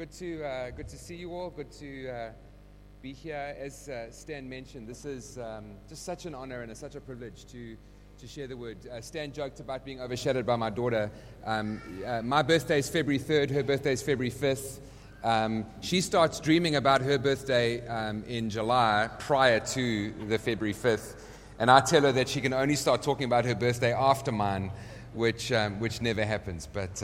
good to uh, good to see you all. Good to uh, be here. As uh, Stan mentioned, this is um, just such an honor and a, such a privilege to to share the word. Uh, Stan joked about being overshadowed by my daughter. Um, uh, my birthday is February third. Her birthday is February fifth. Um, she starts dreaming about her birthday um, in July prior to the February 5th. And I tell her that she can only start talking about her birthday after mine, which, um, which never happens. But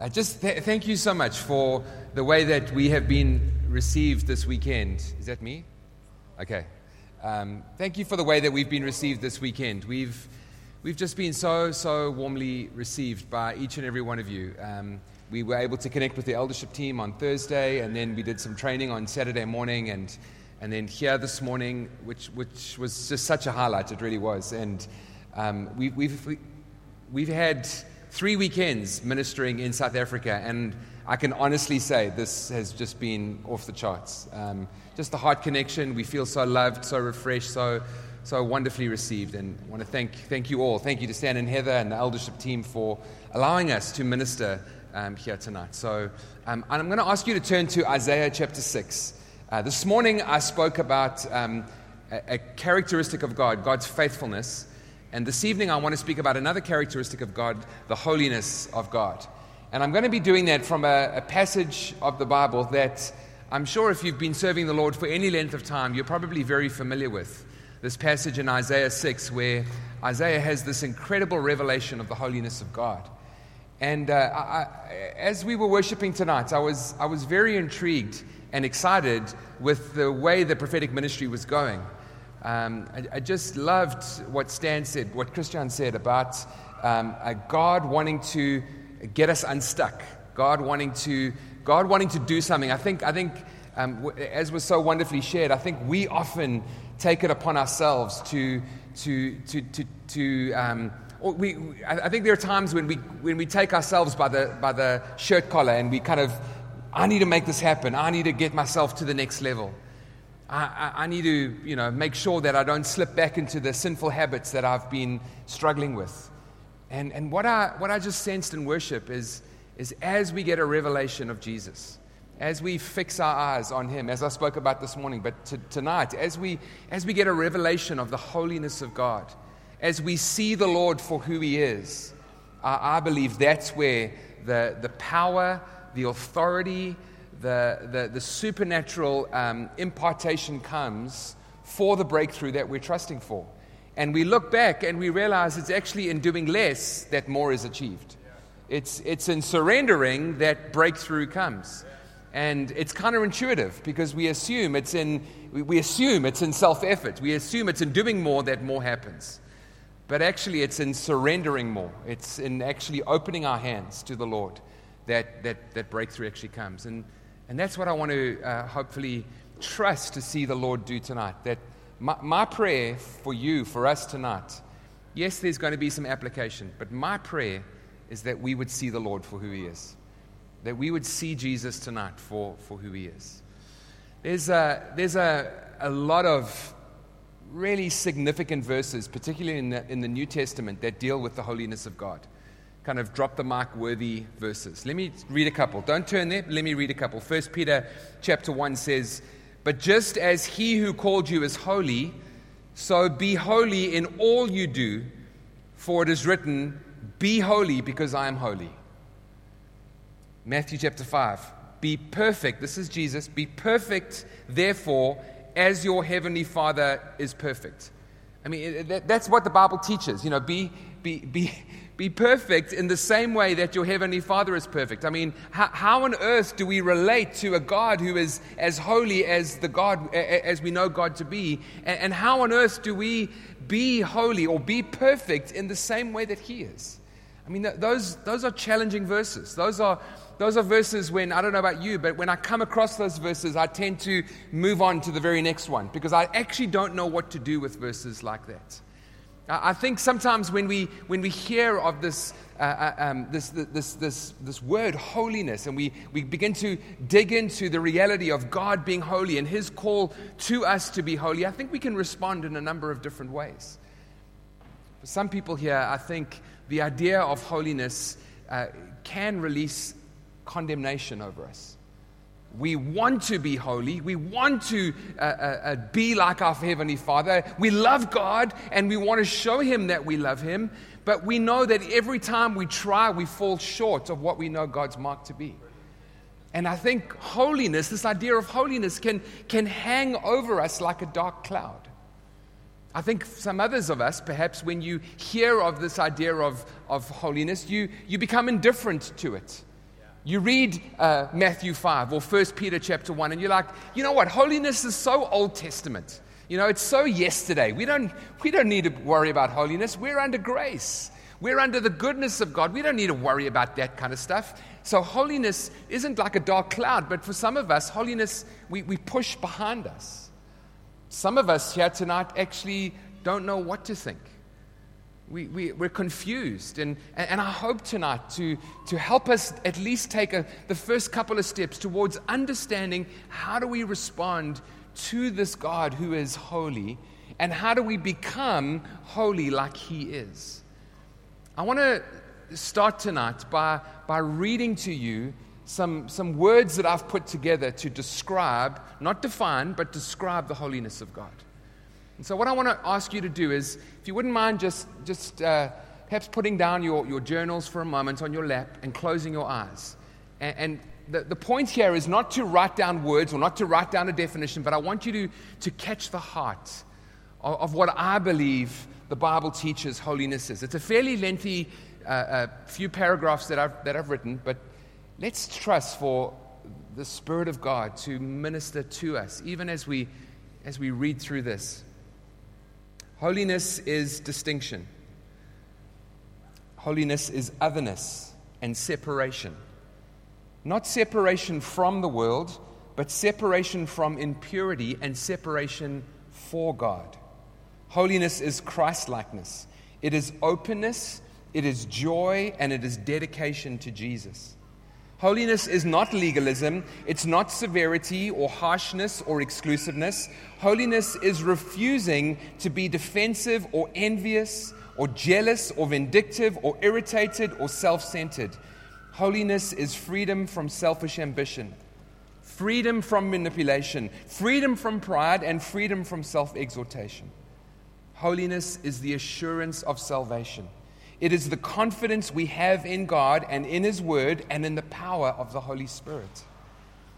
uh, just th- thank you so much for the way that we have been received this weekend. Is that me? Okay. Um, thank you for the way that we've been received this weekend. We've, we've just been so, so warmly received by each and every one of you. Um, we were able to connect with the eldership team on Thursday, and then we did some training on Saturday morning, and, and then here this morning, which, which was just such a highlight. It really was. And um, we, we've, we've had three weekends ministering in South Africa, and I can honestly say this has just been off the charts. Um, just the heart connection. We feel so loved, so refreshed, so, so wonderfully received. And I want to thank, thank you all. Thank you to Stan and Heather and the eldership team for allowing us to minister um, here tonight. So um, I'm going to ask you to turn to Isaiah chapter 6. Uh, this morning I spoke about um, a, a characteristic of God, God's faithfulness. And this evening, I want to speak about another characteristic of God, the holiness of God. And I'm going to be doing that from a, a, passage of the Bible that I'm sure if you've been serving the Lord for any length of time, you're probably very familiar with. This passage in Isaiah 6, where Isaiah has this incredible revelation of the holiness of God. And uh, I, as we were worshiping tonight, I was, I was very intrigued and excited with the way the prophetic ministry was going. Um, I, I, just loved what Stan said, what Christian said about um, God wanting to get us unstuck, God wanting to, God wanting to do something. I think, I think um, as was so wonderfully shared, I think we often take it upon ourselves to, to, to, to, to um, we, I think there are times when we, when we take ourselves by the, by the shirt collar and we kind of, I need to make this happen. I need to get myself to the next level. I, I, need to, you know, make sure that I don't slip back into the sinful habits that I've been struggling with. And, and what, I, what I just sensed in worship is, is as we get a revelation of Jesus, as we fix our eyes on Him, as I spoke about this morning, but to, tonight, as we, as we get a revelation of the holiness of God, as we see the Lord for who He is, I, I believe that's where the, the power, the authority, the, the, the supernatural um, impartation comes for the breakthrough that we're trusting for. And we look back and we realize it's actually in doing less that more is achieved. It's, it's in surrendering that breakthrough comes. And it's counterintuitive because we assume it's in, we assume it's in self effort. We assume it's in doing more that more happens. But actually, it's in surrendering more. It's in actually opening our hands to the Lord that, that, that breakthrough actually comes. And and that's what I want to uh, hopefully trust to see the Lord do tonight. That my, my prayer for you, for us tonight, yes, there's going to be some application, but my prayer is that we would see the Lord for who He is. That we would see Jesus tonight for, for who He is. There's, a, there's a, a lot of really significant verses, particularly in the, in the New Testament, that deal with the holiness of God kind of drop the mic worthy verses. Let me read a couple. Don't turn there. Let me read a couple. First Peter chapter 1 says, But just as he who called you is holy, so be holy in all you do, for it is written, Be holy because I am holy. Matthew chapter 5, Be perfect. This is Jesus. Be perfect, therefore, as your heavenly Father is perfect. I mean, that's what the Bible teaches. You know, be, be, be, be perfect in the same way that your Heavenly Father is perfect. I mean, how, how, on earth do we relate to a God who is as holy as the God, as we know God to be? And, and how on earth do we be holy or be perfect in the same way that He is? I mean, those, those are challenging verses. Those are, those are verses when, I don't know about you, but when I come across those verses, I tend to move on to the very next one because I actually don't know what to do with verses like that. I think sometimes when we, when we hear of this, uh, uh um, this, this, this, this word holiness and we, we begin to dig into the reality of God being holy and His call to us to be holy, I think we can respond in a number of different ways. For some people here, I think the idea of holiness uh, can release condemnation over us. We want to be holy. We want to uh, uh, uh, be like our Heavenly Father. We love God and we want to show Him that we love Him. But we know that every time we try, we fall short of what we know God's mark to be. And I think holiness, this idea of holiness, can, can hang over us like a dark cloud. I think some others of us, perhaps when you hear of this idea of, of holiness, you, you become indifferent to it. You read uh, Matthew 5 or 1 Peter chapter 1, and you're like, you know what? Holiness is so Old Testament. You know, it's so yesterday. We don't, we don't need to worry about holiness. We're under grace. We're under the goodness of God. We don't need to worry about that kind of stuff. So, holiness isn't like a dark cloud, but for some of us, holiness, we, we push behind us. Some of us here tonight actually don't know what to think we, we, we're confused. And, and I hope tonight to, to help us at least take a, the first couple of steps towards understanding how do we respond to this God who is holy and how do we become holy like he is. I want to start tonight by, by reading to you some, some words that I've put together to describe, not define, but describe the holiness of God. And so, what I want to ask you to do is, if you wouldn't mind just, just uh, perhaps putting down your, your journals for a moment on your lap and closing your eyes. And, and the, the point here is not to write down words or not to write down a definition, but I want you to, to catch the heart of, of what I believe the Bible teaches holiness is. It's a fairly lengthy uh, uh, few paragraphs that I've, that I've written, but let's trust for the Spirit of God to minister to us, even as we, as we read through this. Holiness is distinction. Holiness is otherness and separation. Not separation from the world, but separation from impurity and separation for God. Holiness is Christlikeness. It is openness, it is joy, and it is dedication to Jesus. Holiness is not legalism, it's not severity or harshness or exclusiveness. Holiness is refusing to be defensive or envious or jealous or vindictive or irritated or self centered. Holiness is freedom from selfish ambition, freedom from manipulation, freedom from pride, and freedom from self exhortation. Holiness is the assurance of salvation. It is the confidence we have in God and in His Word and in the power of the Holy Spirit.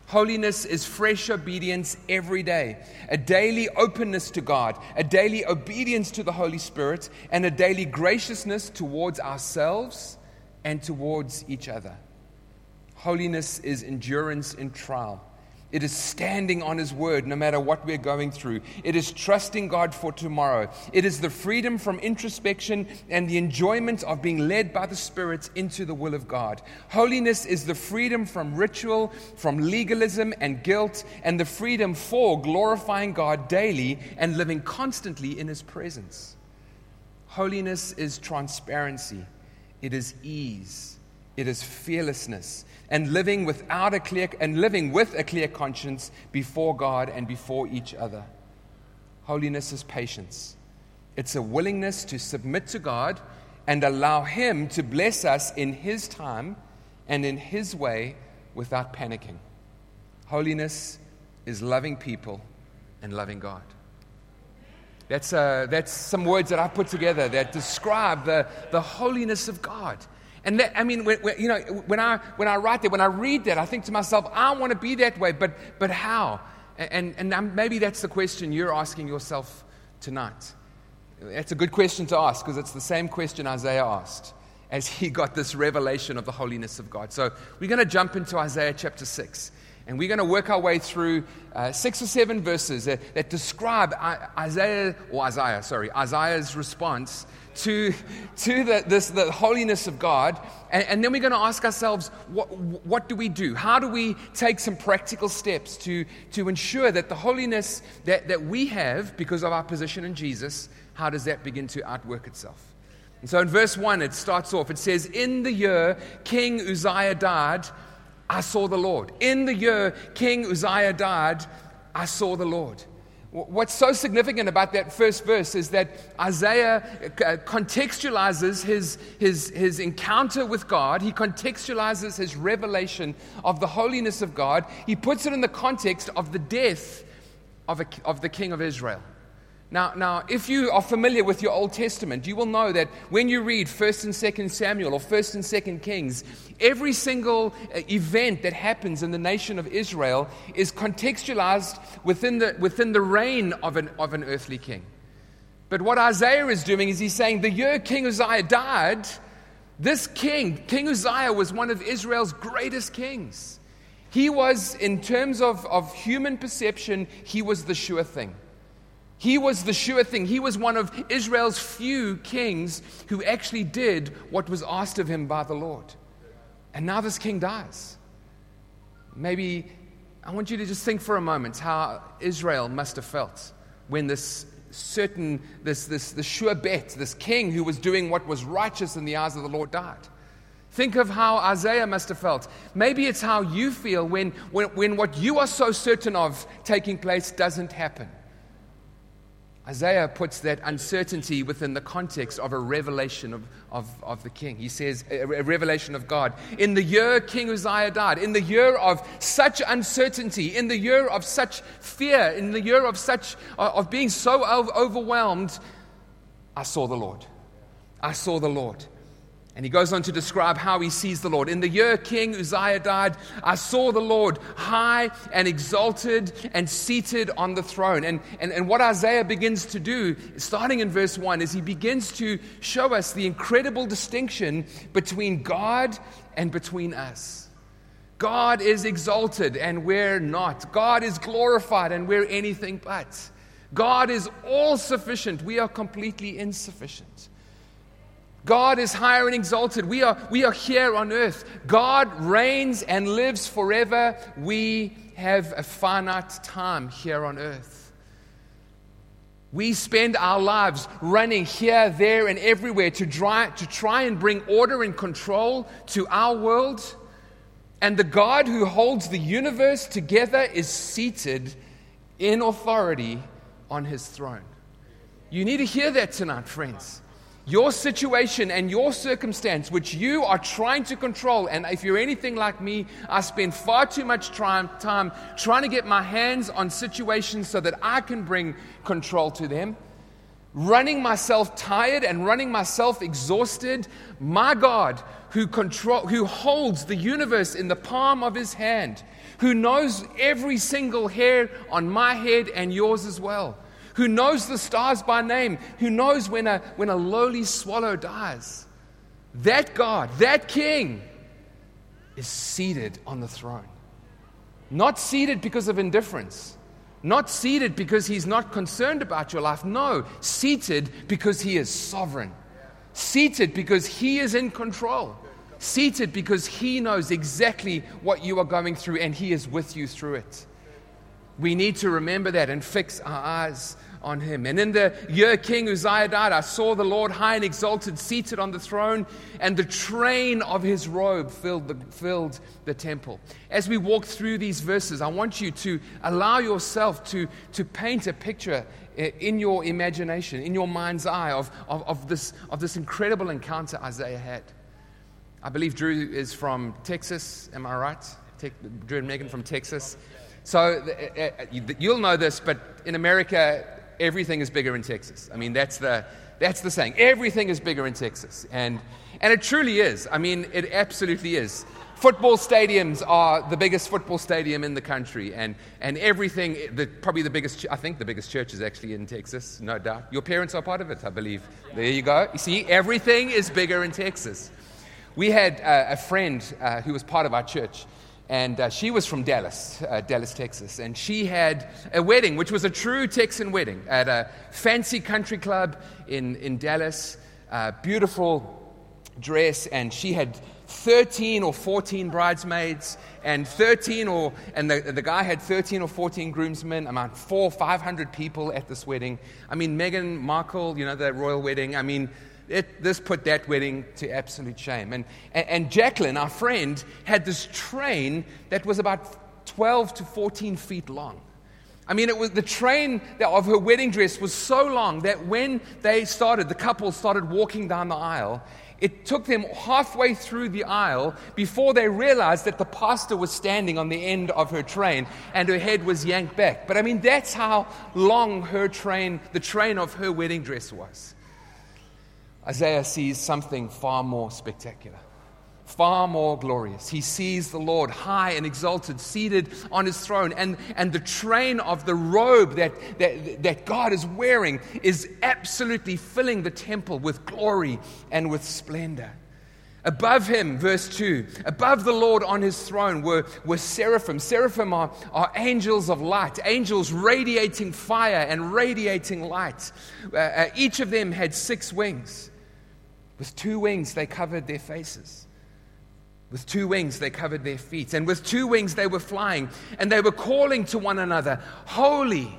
Holiness is fresh obedience every day, a daily openness to God, a daily obedience to the Holy Spirit, and a daily graciousness towards ourselves and towards each other. Holiness is endurance in trial. It is standing on His word no matter what we're going through. It is trusting God for tomorrow. It is the freedom from introspection and the enjoyment of being led by the Spirit into the will of God. Holiness is the freedom from ritual, from legalism and guilt, and the freedom for glorifying God daily and living constantly in His presence. Holiness is transparency, it is ease, it is fearlessness and living without a clear and living with a clear conscience before God and before each other. Holiness is patience. It's a willingness to submit to God and allow him to bless us in his time and in his way without panicking. Holiness is loving people and loving God. That's, uh, that's some words that I put together that describe the, the holiness of God. And that, I mean, when, when, you know, when I, when I write that, when I read that, I think to myself, I want to be that way, but, but how? And, and maybe that's the question you're asking yourself tonight. That's a good question to ask because it's the same question Isaiah asked as he got this revelation of the holiness of God. So we're going to jump into Isaiah chapter 6. And we're going to work our way through uh, six or seven verses that, that describe Isaiah, or Isaiah, sorry, Isaiah's response to, to the, this, the holiness of God. And, and then we're going to ask ourselves, what, what do we do? How do we take some practical steps to, to ensure that the holiness that, that we have because of our position in Jesus, how does that begin to outwork itself? And so in verse 1, it starts off, it says, In the year King Uzziah died, I saw the Lord. In the year King Uzziah died, I saw the Lord What's so significant about that first verse is that Isaiah uh, contextualizes his, his, his encounter with God. He contextualizes his revelation of the holiness of God. He puts it in the context of the death of, a, of the king of Israel. Now, now, if you are familiar with your Old Testament, you will know that when you read 1st and 2nd Samuel or 1st and 2nd Kings, every single uh, event that happens in the nation of Israel is contextualized within the, within the reign of an, of an earthly king. But what Isaiah is doing is he's saying the year King Uzziah died, this king, King Uzziah, was one of Israel's greatest kings. He was, in terms of, of human perception, he was the sure thing. He was the sure thing. He was one of Israel's few kings who actually did what was asked of him by the Lord. And now this king dies. Maybe I want you to just think for a moment how Israel must have felt when this certain, this, this, the sure bet, this king who was doing what was righteous in the eyes of the Lord died. Think of how Isaiah must have felt. Maybe it's how you feel when, when, when what you are so certain of taking place doesn't happen. Isaiah puts that uncertainty within the context of a revelation of, of, of the king. He says, a, a revelation of God. In the year King Uzziah died, in the year of such uncertainty, in the year of such fear, in the year of such, uh, of being so overwhelmed, I saw the Lord. I saw the Lord. And he goes on to describe how he sees the Lord. In the year King Uzziah died, I saw the Lord high and exalted and seated on the throne. And, and, and what Isaiah begins to do, starting in verse 1, is he begins to show us the incredible distinction between God and between us. God is exalted and we're not. God is glorified and we're anything but. God is all sufficient. We are completely insufficient. God is higher and exalted. We are, we are here on earth. God reigns and lives forever. We have a finite time here on earth. We spend our lives running here, there, and everywhere to try, to try and bring order and control to our world. And the God who holds the universe together is seated in authority on his throne. You need to hear that tonight, friends your situation and your circumstance, which you are trying to control. And if you're anything like me, I spend far too much time, time trying to get my hands on situations so that I can bring control to them. Running myself tired and running myself exhausted. My God, who, control, who holds the universe in the palm of his hand, who knows every single hair on my head and yours as well who knows the stars by name, who knows when a, when a lowly swallow dies. That God, that King, is seated on the throne. Not seated because of indifference, not seated because he's not concerned about your life. No, seated because he is sovereign, seated because he is in control. Seated because he knows exactly what you are going through and he is with you through it. We need to remember that and fix our eyes on him. And in the year King Uzziah died, I saw the Lord high and exalted, seated on the throne, and the train of his robe filled the, filled the temple. As we walk through these verses, I want you to allow yourself to, to paint a picture eh, in your imagination, in your mind's eye, of, of, of, this, of this incredible encounter Isaiah had. I believe Drew is from Texas, am I right? Drew and Megan from Texas. So uh, uh, you'll know this, but in America, everything is bigger in Texas. I mean, that's the, that's the saying. Everything is bigger in Texas. And, and it truly is. I mean, it absolutely is. Football stadiums are the biggest football stadium in the country, and, and everything, the, probably the biggest, I think the biggest church is actually in Texas, no doubt. Your parents are part of it, I believe. There you go. You see, everything is bigger in Texas. We had uh, a friend uh, who was part of our church and uh, she was from Dallas, uh, Dallas, Texas. And she had a wedding, which was a true Texan wedding, at a fancy country club in, in Dallas. Uh, beautiful dress, and she had 13 or 14 bridesmaids, and 13 or, and the, the guy had 13 or 14 groomsmen, about four, 500 people at this wedding. I mean, Meghan Markle, you know, the royal wedding. I mean, it, this put that wedding to absolute shame. And, and, Jacqueline, our friend, had this train that was about 12 to 14 feet long. I mean, it was the train of her wedding dress was so long that when they started, the couple started walking down the aisle, it took them halfway through the aisle before they realized that the pastor was standing on the end of her train and her head was yanked back. But I mean, that's how long her train, the train of her wedding dress was. Isaiah sees something far more spectacular far more glorious. He sees the Lord high and exalted, seated on his throne, and, and the train of the robe that, that, that God is wearing is absolutely filling the temple with glory and with splendor. Above him, verse 2, above the Lord on his throne were, were seraphim. Seraphim are, are angels of light, angels radiating fire and radiating light. Uh, uh, each of them had six wings. With two wings, they covered their faces. With two wings, they covered their feet. And with two wings, they were flying. And they were calling to one another Holy,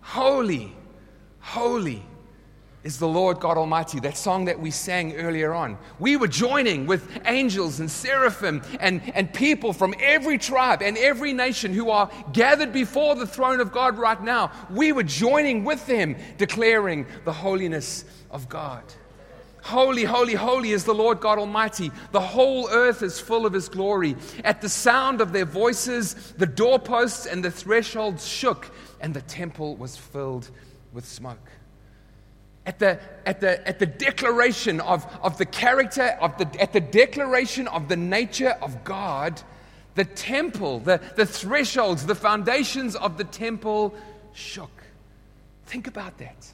holy, holy is the Lord God Almighty. That song that we sang earlier on. We were joining with angels and seraphim and, and people from every tribe and every nation who are gathered before the throne of God right now. We were joining with them, declaring the holiness of God. Holy, holy, holy is the Lord God Almighty. The whole earth is full of His glory. At the sound of their voices, the doorposts and the thresholds shook, and the temple was filled with smoke. At the, at the, at the declaration of, of the character, of the, at the declaration of the nature of God, the temple, the, the thresholds, the foundations of the temple shook. Think about that.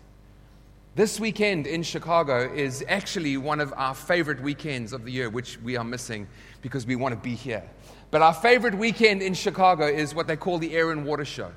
This weekend in Chicago is actually one of our favorite weekends of the year, which we are missing because we want to be here. But our favorite weekend in Chicago is what they call the Air and Water Show.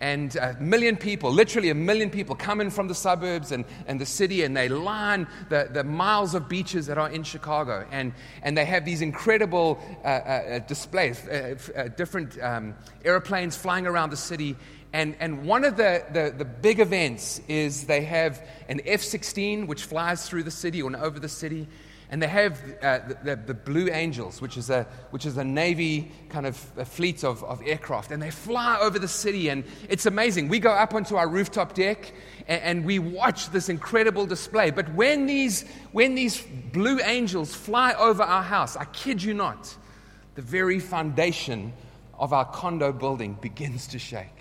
And a million people, literally a million people, come in from the suburbs and, and the city and they line the, the miles of beaches that are in Chicago. And, and they have these incredible uh, uh, displays, uh, uh different um, airplanes flying around the city. And, and one of the, the, the big events is they have an F 16 which flies through the city or over the city. And they have uh, the, the, the, Blue Angels, which is a, which is a Navy kind of fleet of, of aircraft. And they fly over the city, and it's amazing. We go up onto our rooftop deck and, and we watch this incredible display. But when these, when these Blue Angels fly over our house, I kid you not, the very foundation of our condo building begins to shake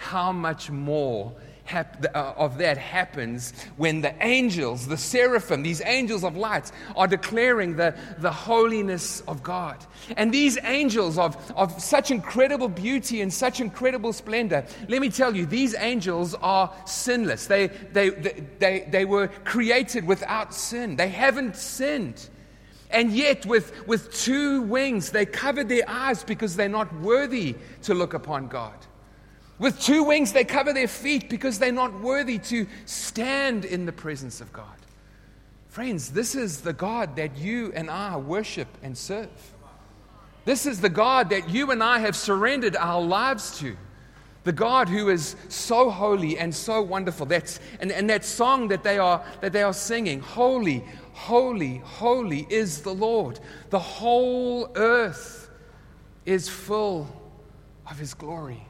how much more hap- uh, of that happens when the angels, the seraphim, these angels of light, are declaring the, the holiness of God. And these angels of, of such incredible beauty and such incredible splendor, let me tell you, these angels are sinless. They, they, they, they, they were created without sin, they haven't sinned. And yet, with, with two wings, they covered their eyes because they're not worthy to look upon God. With two wings, they cover their feet because they're not worthy to stand in the presence of God. Friends, this is the God that you and I worship and serve. This is the God that you and I have surrendered our lives to. The God who is so holy and so wonderful. That's, and, and that song that they, are, that they are singing, Holy, Holy, Holy is the Lord. The whole earth is full of His glory.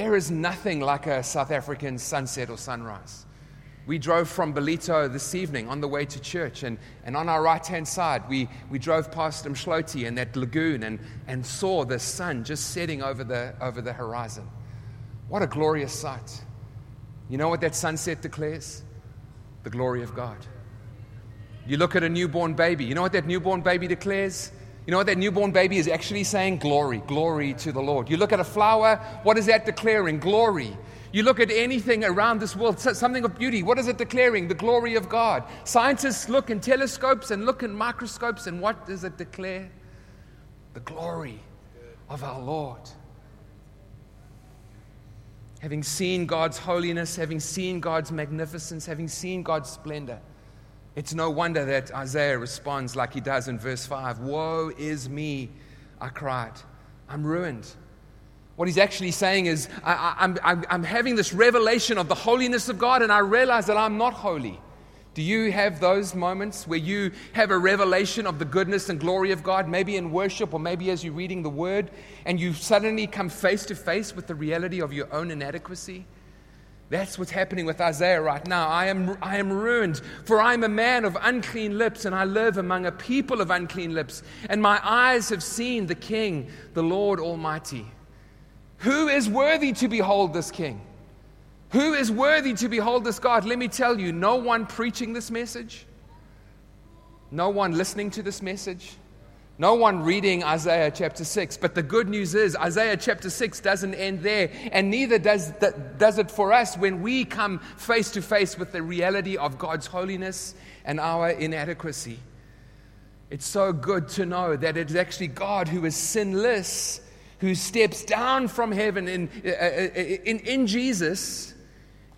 There is nothing like a South African sunset or sunrise. We drove from Ballito this evening on the way to church, and, and on our right hand side, we, we drove past Umdloti and that lagoon and, and saw the sun just setting over the, over the horizon. What a glorious sight. You know what that sunset declares? The glory of God. You look at a newborn baby, you know what that newborn baby declares? You know what that newborn baby is actually saying? Glory, glory to the Lord. You look at a flower, what is that declaring? Glory. You look at anything around this world, something of beauty, what is it declaring? The glory of God. Scientists look in telescopes and look in microscopes, and what does it declare? The glory of our Lord. Having seen God's holiness, having seen God's magnificence, having seen God's splendor, it's no wonder that Isaiah responds like he does in verse 5 Woe is me, I cried. I'm ruined. What he's actually saying is, I, am having this revelation of the holiness of God, and I realize that I'm not holy. Do you have those moments where you have a revelation of the goodness and glory of God, maybe in worship or maybe as you're reading the word, and you suddenly come face to face with the reality of your own inadequacy? That's what's happening with Isaiah right now. I am, I am ruined, for I am a man of unclean lips, and I live among a people of unclean lips, and my eyes have seen the King, the Lord Almighty. Who is worthy to behold this King? Who is worthy to behold this God? Let me tell you, no one preaching this message, no one listening to this message, no one reading Isaiah chapter 6. But the good news is, Isaiah chapter 6 doesn't end there, and neither does, does it for us when we come face to face with the reality of God's holiness and our inadequacy. It's so good to know that it's actually God who is sinless, who steps down from heaven in, uh, uh in, in Jesus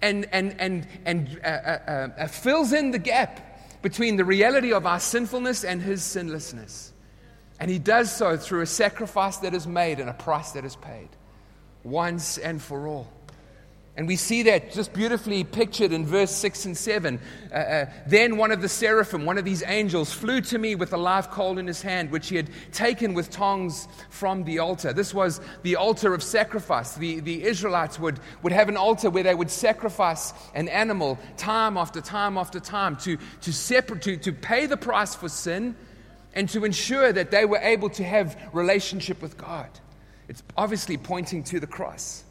and, and, and, and uh, uh, uh, fills in the gap between the reality of our sinfulness and his sinlessness. And he does so through a sacrifice that is made and a price that is paid once and for all. And we see that just beautifully pictured in verse 6 and 7. Uh, uh, then one of the seraphim, one of these angels, flew to me with a live coal in his hand, which he had taken with tongs from the altar. This was the altar of sacrifice. The, the Israelites would, would have an altar where they would sacrifice an animal time after time after time to, to, separate, to, to pay the price for sin and to ensure that they were able to have relationship with God. It's obviously pointing to the cross.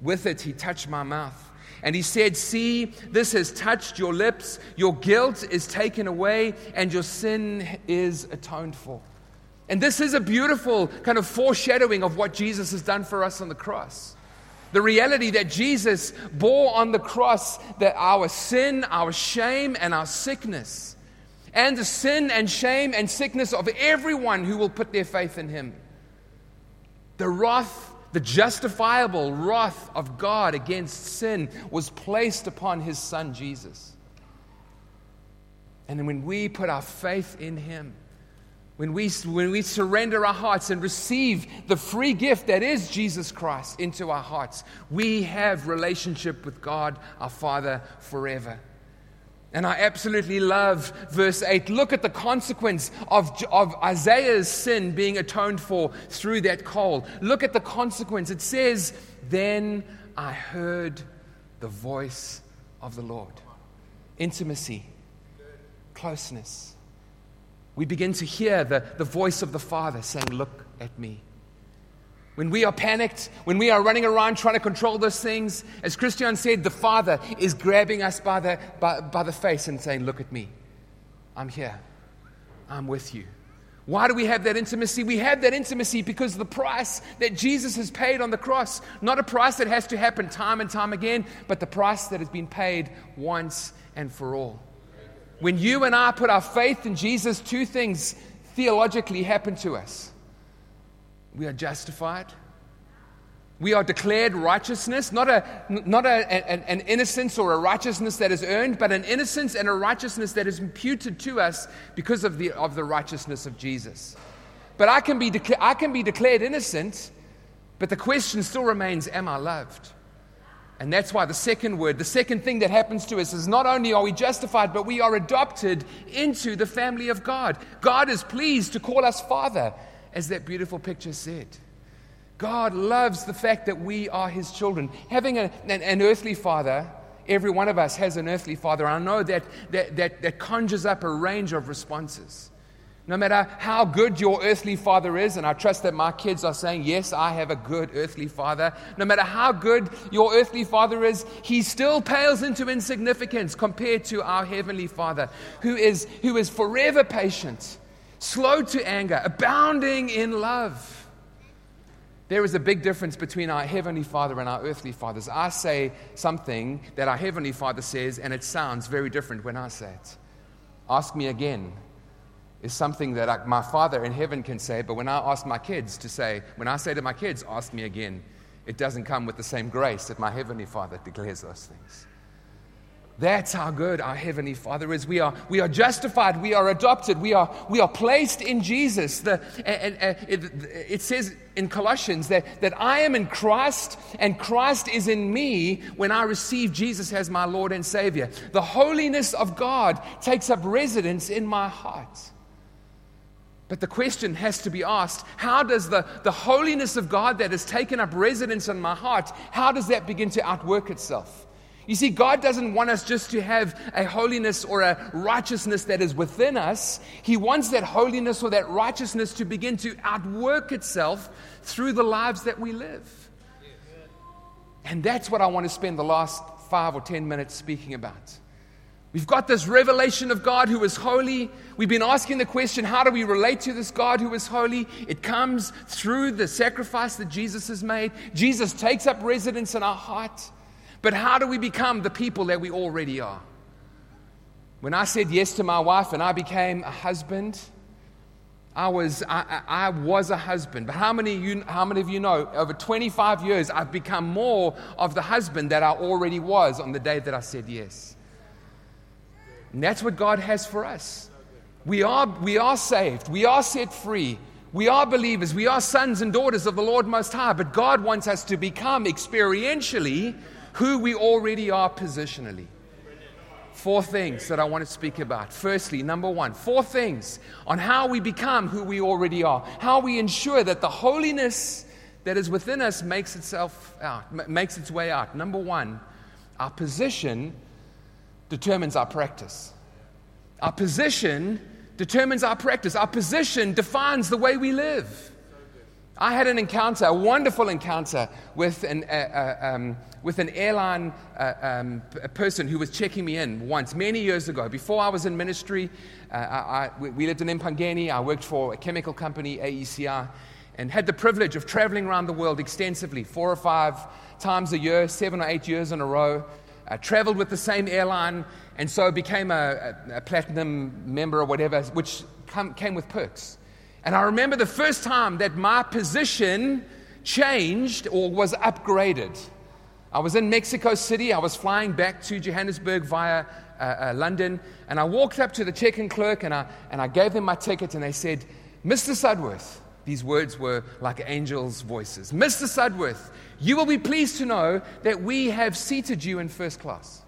With it, he touched my mouth. And he said, See, this has touched your lips. Your guilt is taken away, and your sin is atoned for. And this is a beautiful kind of foreshadowing of what Jesus has done for us on the cross. The reality that Jesus bore on the cross that our sin, our shame, and our sickness, and the sin and shame and sickness of everyone who will put their faith in him. The wrath the justifiable wrath of God against sin was placed upon his son Jesus. And when we put our faith in him, when we, when we surrender our hearts and receive the free gift that is Jesus Christ into our hearts, we have relationship with God our Father forever. And I absolutely love verse 8. Look at the consequence of, of Isaiah's sin being atoned for through that coal. Look at the consequence. It says, Then I heard the voice of the Lord. Intimacy, closeness. We begin to hear the, the voice of the Father saying, Look at me. When we are panicked, when we are running around trying to control those things, as Christian said, the Father is grabbing us by the, by, by the face and saying, Look at me. I'm here. I'm with you. Why do we have that intimacy? We have that intimacy because the price that Jesus has paid on the cross. Not a price that has to happen time and time again, but the price that has been paid once and for all. When you and I put our faith in Jesus, two things theologically happen to us. We are justified. We are declared righteousness, not, a, not a, an, an innocence or a righteousness that is earned, but an innocence and a righteousness that is imputed to us because of the, of the righteousness of Jesus. But I can, be decla- I can be declared innocent, but the question still remains Am I loved? And that's why the second word, the second thing that happens to us is not only are we justified, but we are adopted into the family of God. God is pleased to call us Father as that beautiful picture said. God loves the fact that we are his children. Having a, an, an, earthly father, every one of us has an earthly father. I know that, that, that, that conjures up a range of responses. No matter how good your earthly father is, and I trust that my kids are saying, Yes, I have a good earthly father. No matter how good your earthly father is, he still pales into insignificance compared to our heavenly father, who is, who is forever patient slow to anger, abounding in love. There is a big difference between our Heavenly Father and our earthly fathers. I say something that our Heavenly Father says, and it sounds very different when I say it. Ask me again is something that I, my Father in heaven can say, but when I ask my kids to say, when I say to my kids, ask me again, it doesn't come with the same grace that my Heavenly Father declares those things. That's how good our Heavenly Father is. We are, we are justified. We are adopted. We are, we are placed in Jesus. The, and, and it, it, says in Colossians that, that I am in Christ and Christ is in me when I receive Jesus as my Lord and Savior. The holiness of God takes up residence in my heart. But the question has to be asked how does the, the holiness of God that has taken up residence in my heart, how does that begin to outwork itself? You see, God doesn't want us just to have a holiness or a righteousness that is within us. He wants that holiness or that righteousness to begin to outwork itself through the lives that we live. And that's what I want to spend the last five or ten minutes speaking about. We've got this revelation of God who is holy. We've been asking the question how do we relate to this God who is holy? It comes through the sacrifice that Jesus has made. Jesus takes up residence in our heart. But how do we become the people that we already are? When I said yes to my wife and I became a husband, I was, I, I was a husband. But how many, you, how many of you know, over 25 years, I've become more of the husband that I already was on the day that I said yes? And that's what God has for us. We are, we are saved, we are set free, we are believers, we are sons and daughters of the Lord Most High, but God wants us to become experientially who we already are positionally. Four things that I want to speak about. Firstly, number one, four things on how we become who we already are, how we ensure that the holiness that is within us makes itself out, makes its way out. Number one, our position determines our practice. Our position determines our practice. Our position defines the way we live. I had an encounter, a wonderful encounter with an, uh, uh, um, with an airline uh, um, person who was checking me in once, many years ago. Before I was in ministry, uh, I, I, we lived in Empangeni. I worked for a chemical company, AECI, and had the privilege of traveling around the world extensively, four or five times a year, seven or eight years in a row. I traveled with the same airline, and so became a, a, a platinum member or whatever, which come, came with perks. And I remember the first time that my position changed or was upgraded. I was in Mexico City. I was flying back to Johannesburg via uh, uh, London. And I walked up to the check in clerk and I, and I gave them my ticket. And they said, Mr. Sudworth, these words were like angels' voices. Mr. Sudworth, you will be pleased to know that we have seated you in first class.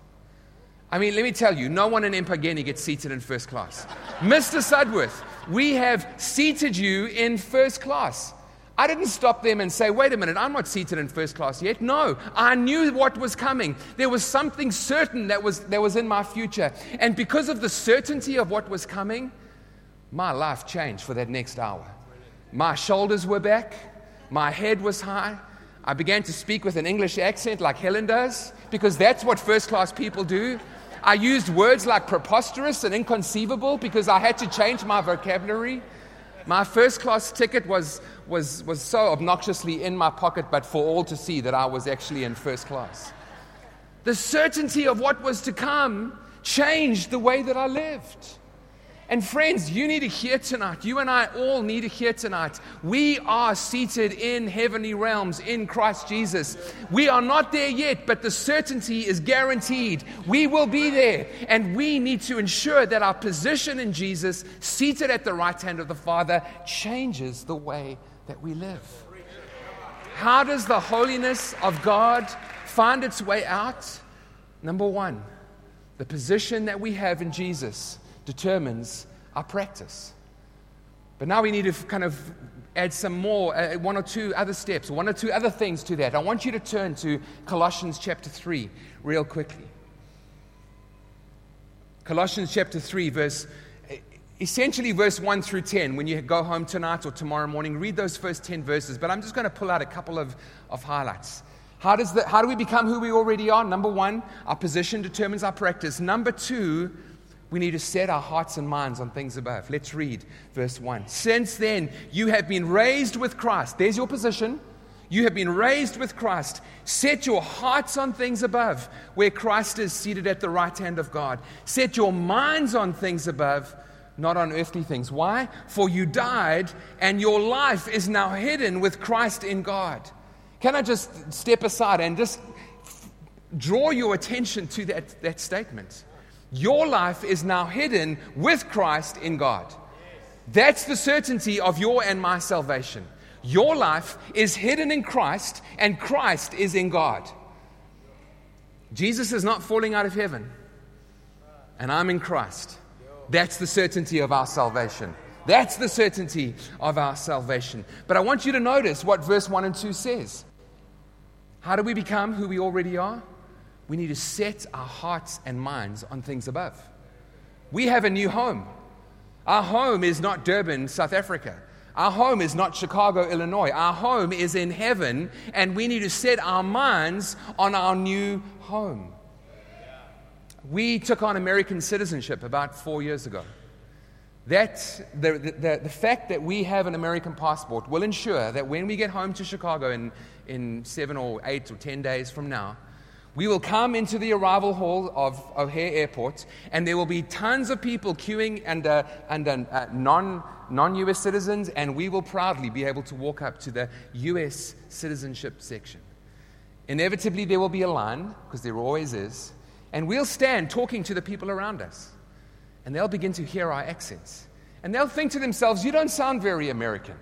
I mean, let me tell you, no one in Empangeni gets seated in first class. Mr. Sudworth, we have seated you in first class. I didn't stop them and say, wait a minute, I'm not seated in first class yet. No, I knew what was coming. There was something certain that was, that was in my future. And because of the certainty of what was coming, my life changed for that next hour. My shoulders were back, my head was high. I began to speak with an English accent like Helen does, because that's what first class people do. I used words like preposterous and inconceivable because I had to change my vocabulary. My first class ticket was, was, was so obnoxiously in my pocket, but for all to see that I was actually in first class. The certainty of what was to come changed the way that I lived. And friends, you need to hear tonight. You and I all need to hear tonight. We are seated in heavenly realms in Christ Jesus. We are not there yet, but the certainty is guaranteed. We will be there. And we need to ensure that our position in Jesus, seated at the right hand of the Father, changes the way that we live. How does the holiness of God find its way out? Number one, the position that we have in Jesus determines our practice. But now we need to kind of add some more, uh, one or two other steps, one or two other things to that. I want you to turn to Colossians chapter 3 real quickly. Colossians chapter 3, verse essentially verse 1 through 10 when you go home tonight or tomorrow morning read those first 10 verses but i'm just going to pull out a couple of, of highlights how, does the, how do we become who we already are number one our position determines our practice number two we need to set our hearts and minds on things above. Let's read verse 1. Since then, you have been raised with Christ. There's your position. You have been raised with Christ. Set your hearts on things above, where Christ is seated at the right hand of God. Set your minds on things above, not on earthly things. Why? For you died, and your life is now hidden with Christ in God. Can I just step aside and just draw your attention to that, that statement. Your life is now hidden with Christ in God. That's the certainty of your and my salvation. Your life is hidden in Christ, and Christ is in God. Jesus is not falling out of heaven, and I'm in Christ. That's the certainty of our salvation. That's the certainty of our salvation. But I want you to notice what verse 1 and 2 says. How do we become who we already are? We need to set our hearts and minds on things above. We have a new home. Our home is not Durban, South Africa. Our home is not Chicago, Illinois. Our home is in heaven, and we need to set our minds on our new home. We took on American citizenship about four years ago. That, the, the, the fact that we have an American passport will ensure that when we get home to Chicago in, in seven or eight or ten days from now, we will come into the arrival hall of O'Hare Airport, and there will be tons of people queuing and, uh, and uh, non, non-US citizens, and we will proudly be able to walk up to the US citizenship section. Inevitably, there will be a line, because there always is, and we'll stand talking to the people around us. And they'll begin to hear our accents. And they'll think to themselves, You don't sound very American.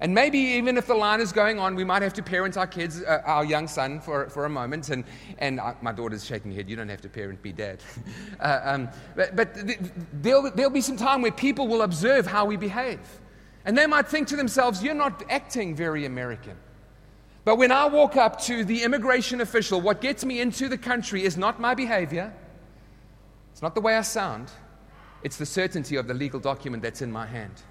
And maybe even if the line is going on, we might have to parent our kids, uh, our young son, for, for a moment. And, and uh, my daughter's shaking her head. You don't have to parent, be dad. uh, um, but but th- there'll, there'll be some time where people will observe how we behave. And they might think to themselves, You're not acting very American. But when I walk up to the immigration official, what gets me into the country is not my behavior, it's not the way I sound, it's the certainty of the legal document that's in my hand.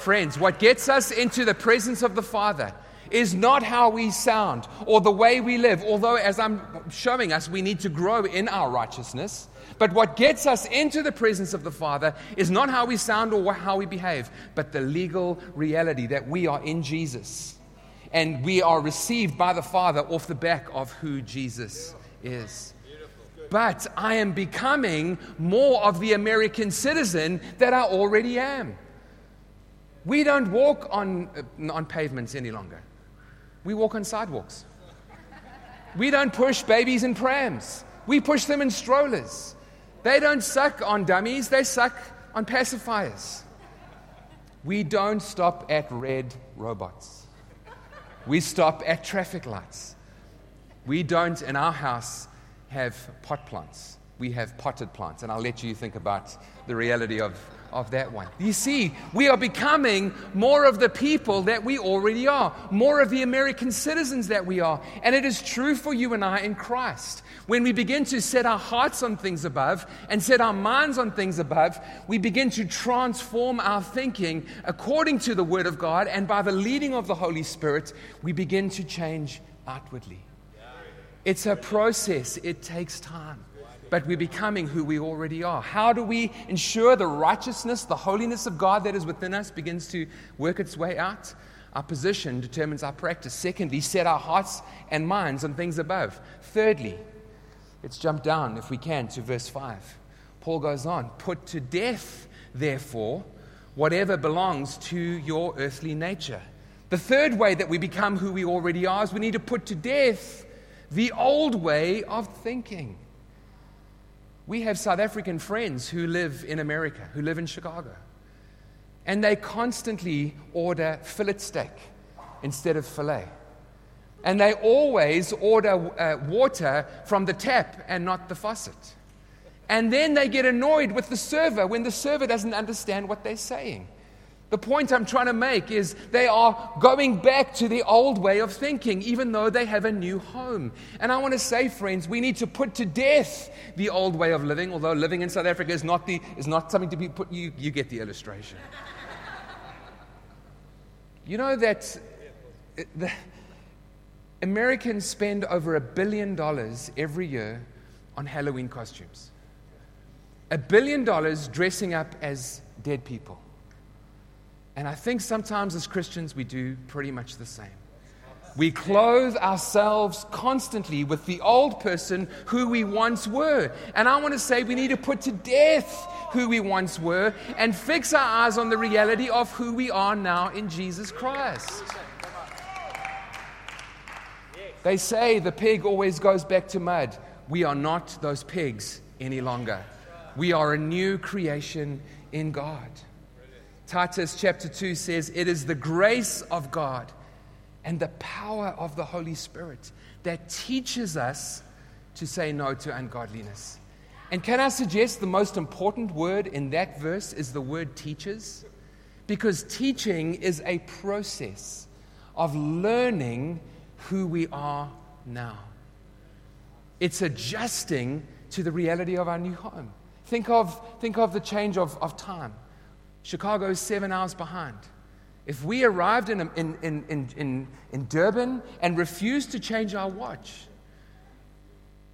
Friends, what gets us into the presence of the Father is not how we sound or the way we live, although, as I'm showing us, we need to grow in our righteousness. But what gets us into the presence of the Father is not how we sound or how we behave, but the legal reality that we are in Jesus. And we are received by the Father off the back of who Jesus is but I am becoming more of the American citizen that I already am. We don't walk on, uh, on pavements any longer, we walk on sidewalks. We don't push babies in prams, we push them in strollers. They don't suck on dummies, they suck on pacifiers. We don't stop at red robots. We stop at traffic lights. We don't, in our house, have pot plants. We have potted plants. And I'll let you think about the reality of, of that one. You see, we are becoming more of the people that we already are, more of the American citizens that we are. And it is true for you and I in Christ. When we begin to set our hearts on things above and set our minds on things above, we begin to transform our thinking according to the Word of God. And by the leading of the Holy Spirit, we begin to change outwardly. It's a process, it takes time. But we're becoming who we already are. How do we ensure the righteousness, the holiness of God that is within us begins to work its way out? Our position determines our practice. Secondly, set our hearts and minds on things above. Thirdly, let's jump down, if we can, to verse 5. Paul goes on Put to death, therefore, whatever belongs to your earthly nature. The third way that we become who we already are is we need to put to death the old way of thinking. We have South African friends who live in America, who live in Chicago, and they constantly order fillet steak instead of filet. And they always order uh, water from the tap and not the faucet. And then they get annoyed with the server when the server doesn't understand what they're saying. The point I'm trying to make is they are going back to the old way of thinking, even though they have a new home. And I want to say, friends, we need to put to death the old way of living, although living in South Africa is not, the, is not something to be put, you, you get the illustration. you know that uh, the Americans spend over a billion dollars every year on Halloween costumes. A billion dollars dressing up as dead people. And I think sometimes as Christians, we do pretty much the same. We clothe ourselves constantly with the old person who we once were. And I want to say we need to put to death who we once were and fix our eyes on the reality of who we are now in Jesus Christ. They say the pig always goes back to mud. we are not those pigs any longer. We are a new creation in God. Titus chapter 2 says, It is the grace of God and the power of the Holy Spirit that teaches us to say no to ungodliness. And can I suggest the most important word in that verse is the word teaches? Because teaching is a process of learning who we are now. It's adjusting to the reality of our new home. Think of, think of the change of, of time. Chicago is seven hours behind. If we arrived in, in, in, in, in Durban and refused to change our watch,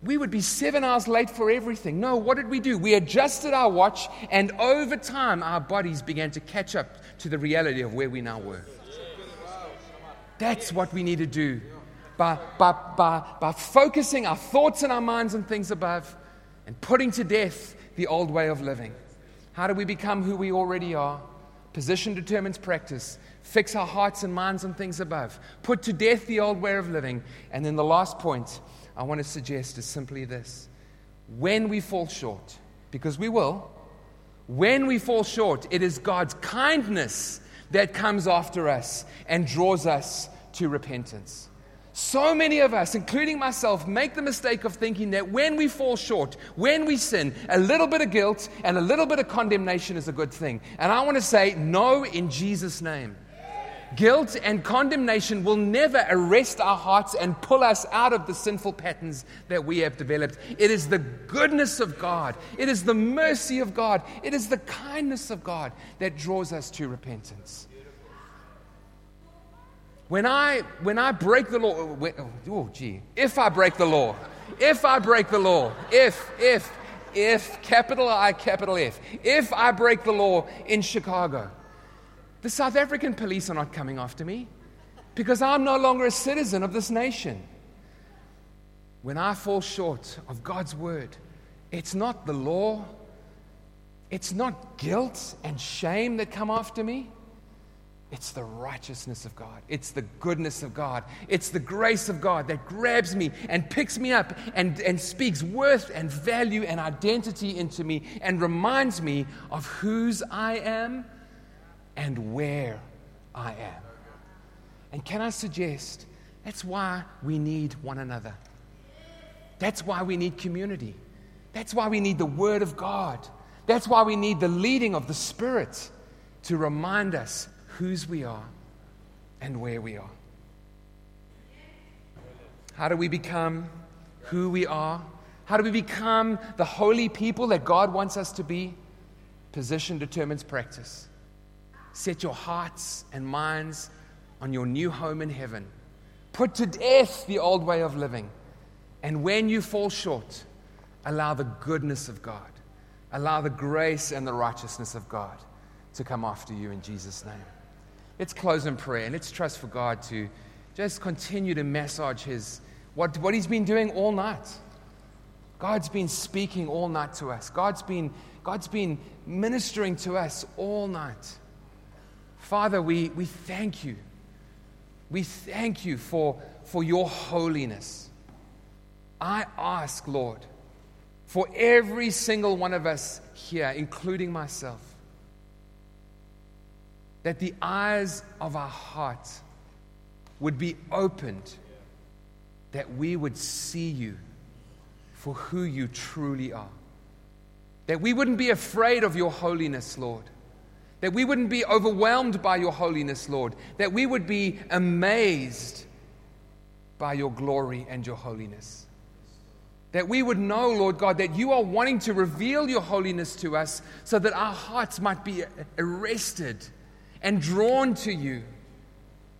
we would be seven hours late for everything. No, what did we do? We adjusted our watch, and over time, our bodies began to catch up to the reality of where we now were. That's what we need to do by, by, by, by focusing our thoughts and our minds on things above and putting to death the old way of living. How do we become who we already are? Position determines practice. Fix our hearts and minds on things above. Put to death the old way of living. And then the last point I want to suggest is simply this when we fall short, because we will, when we fall short, it is God's kindness that comes after us and draws us to repentance. So many of us, including myself, make the mistake of thinking that when we fall short, when we sin, a little bit of guilt and a little bit of condemnation is a good thing. And I want to say no in Jesus' name. Guilt and condemnation will never arrest our hearts and pull us out of the sinful patterns that we have developed. It is the goodness of God, it is the mercy of God, it is the kindness of God that draws us to repentance. When I, when I break the law, oh, when, oh, oh, gee, if I break the law, if I break the law, if, if, if, capital I, capital F, if I break the law in Chicago, the South African police are not coming after me because I'm no longer a citizen of this nation. When I fall short of God's word, it's not the law, it's not guilt and shame that come after me. It's the righteousness of God. It's the goodness of God. It's the grace of God that grabs me and picks me up and, and speaks worth and value and identity into me and reminds me of whose I am and where I am. And can I suggest that's why we need one another? That's why we need community. That's why we need the Word of God. That's why we need the leading of the Spirit to remind us whose we are and where we are. How do we become who we are? How do we become the holy people that God wants us to be? Position determines practice. Set your hearts and minds on your new home in heaven. Put to death the old way of living. And when you fall short, allow the goodness of God, allow the grace and the righteousness of God to come after you in Jesus' name. Let's close in prayer and let's trust for God to just continue to massage his what, what he's been doing all night. God's been speaking all night to us. God's been, God's been ministering to us all night. Father, we, we thank you. We thank you for, for your holiness. I ask, Lord, for every single one of us here, including myself, that the eyes of our hearts would be opened, that we would see you for who you truly are. That we wouldn't be afraid of your holiness, Lord that we wouldn't be overwhelmed by your holiness, Lord. That we would be amazed by your glory and your holiness. That we would know, Lord God, that you are wanting to reveal your holiness to us so that our hearts might be arrested and drawn to you,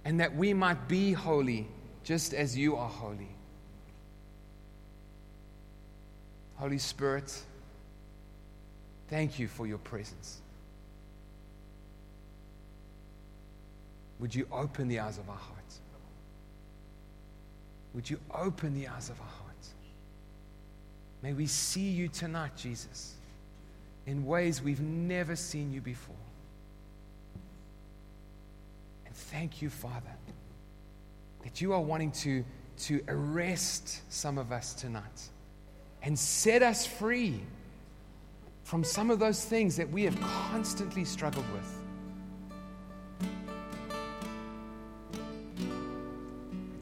and that we might be holy just as you are holy. Holy Spirit, thank you for your presence. Would you open the eyes of our hearts? Would you open the eyes of our hearts? May we see you tonight, Jesus, in ways we've never seen you before. Thank you, Father, that you are wanting to, to arrest some of us tonight and set us free from some of those things that we have constantly struggled with.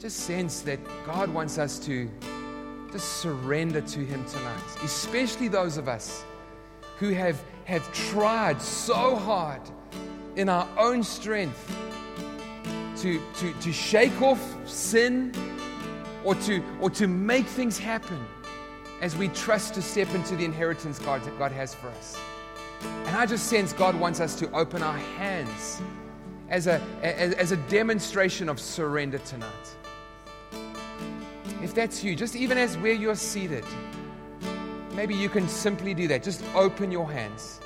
Just sense that God wants us to just surrender to Him tonight, especially those of us who have, have tried so hard in our own strength to, to, to shake off sin or to, or to make things happen as we trust to step into the inheritance God, that God has for us. And I just sense God wants us to open our hands as a, as, as a demonstration of surrender tonight. If that's you, just even as where you're seated, maybe you can simply do that. Just open your hands.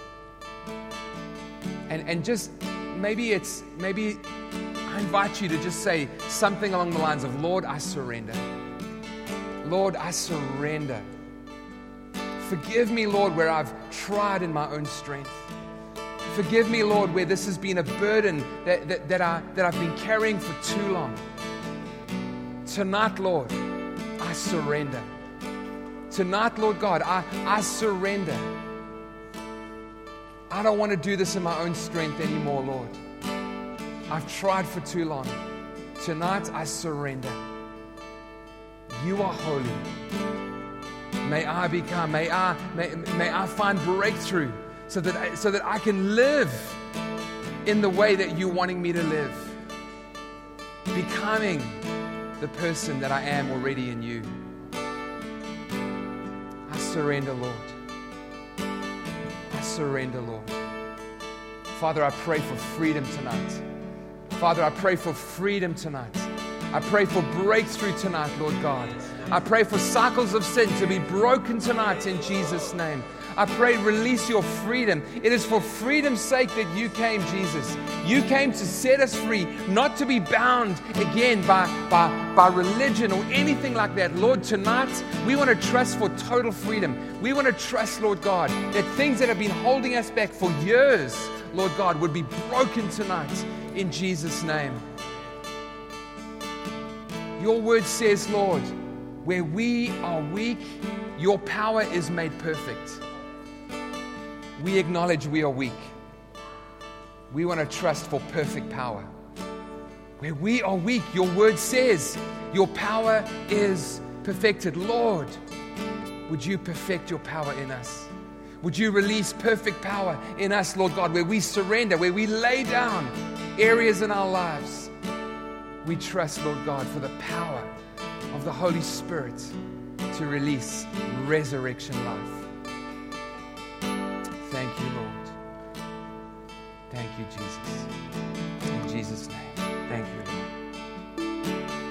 And, and just maybe it's, maybe I invite you to just say something along the lines of, Lord, I surrender. Lord, I surrender. Forgive me, Lord, where I've tried in my own strength. Forgive me, Lord, where this has been a burden that, that, that, I, that I've been carrying for too long. Tonight, Lord, I surrender. Tonight, Lord God, I, I surrender. I don't want to do this in my own strength anymore, Lord. I've tried for too long. Tonight, I surrender. You are holy. May I become, may I, may, may I find breakthrough so that, I, so that I can live in the way that you're wanting me to live. Becoming the person that I am already in you. I surrender, Lord. I surrender, Lord. Father, I pray for freedom tonight. Father, I pray for freedom tonight. I pray for breakthrough tonight, Lord God. I pray for cycles of sin to be broken tonight in Jesus' name. I pray, release your freedom. It is for freedom's sake that you came, Jesus. You came to set us free, not to be bound again by, by, by religion or anything like that. Lord, tonight we want to trust for total freedom. We want to trust, Lord God, that things that have been holding us back for years, Lord God, would be broken tonight in Jesus' name. Your word says, Lord, where we are weak, your power is made perfect. We acknowledge we are weak. We want to trust for perfect power. Where we are weak, your word says your power is perfected. Lord, would you perfect your power in us? Would you release perfect power in us, Lord God, where we surrender, where we lay down areas in our lives? We trust, Lord God, for the power of the Holy Spirit to release resurrection life. Thank you, Lord. Thank you, Jesus. In Jesus' name.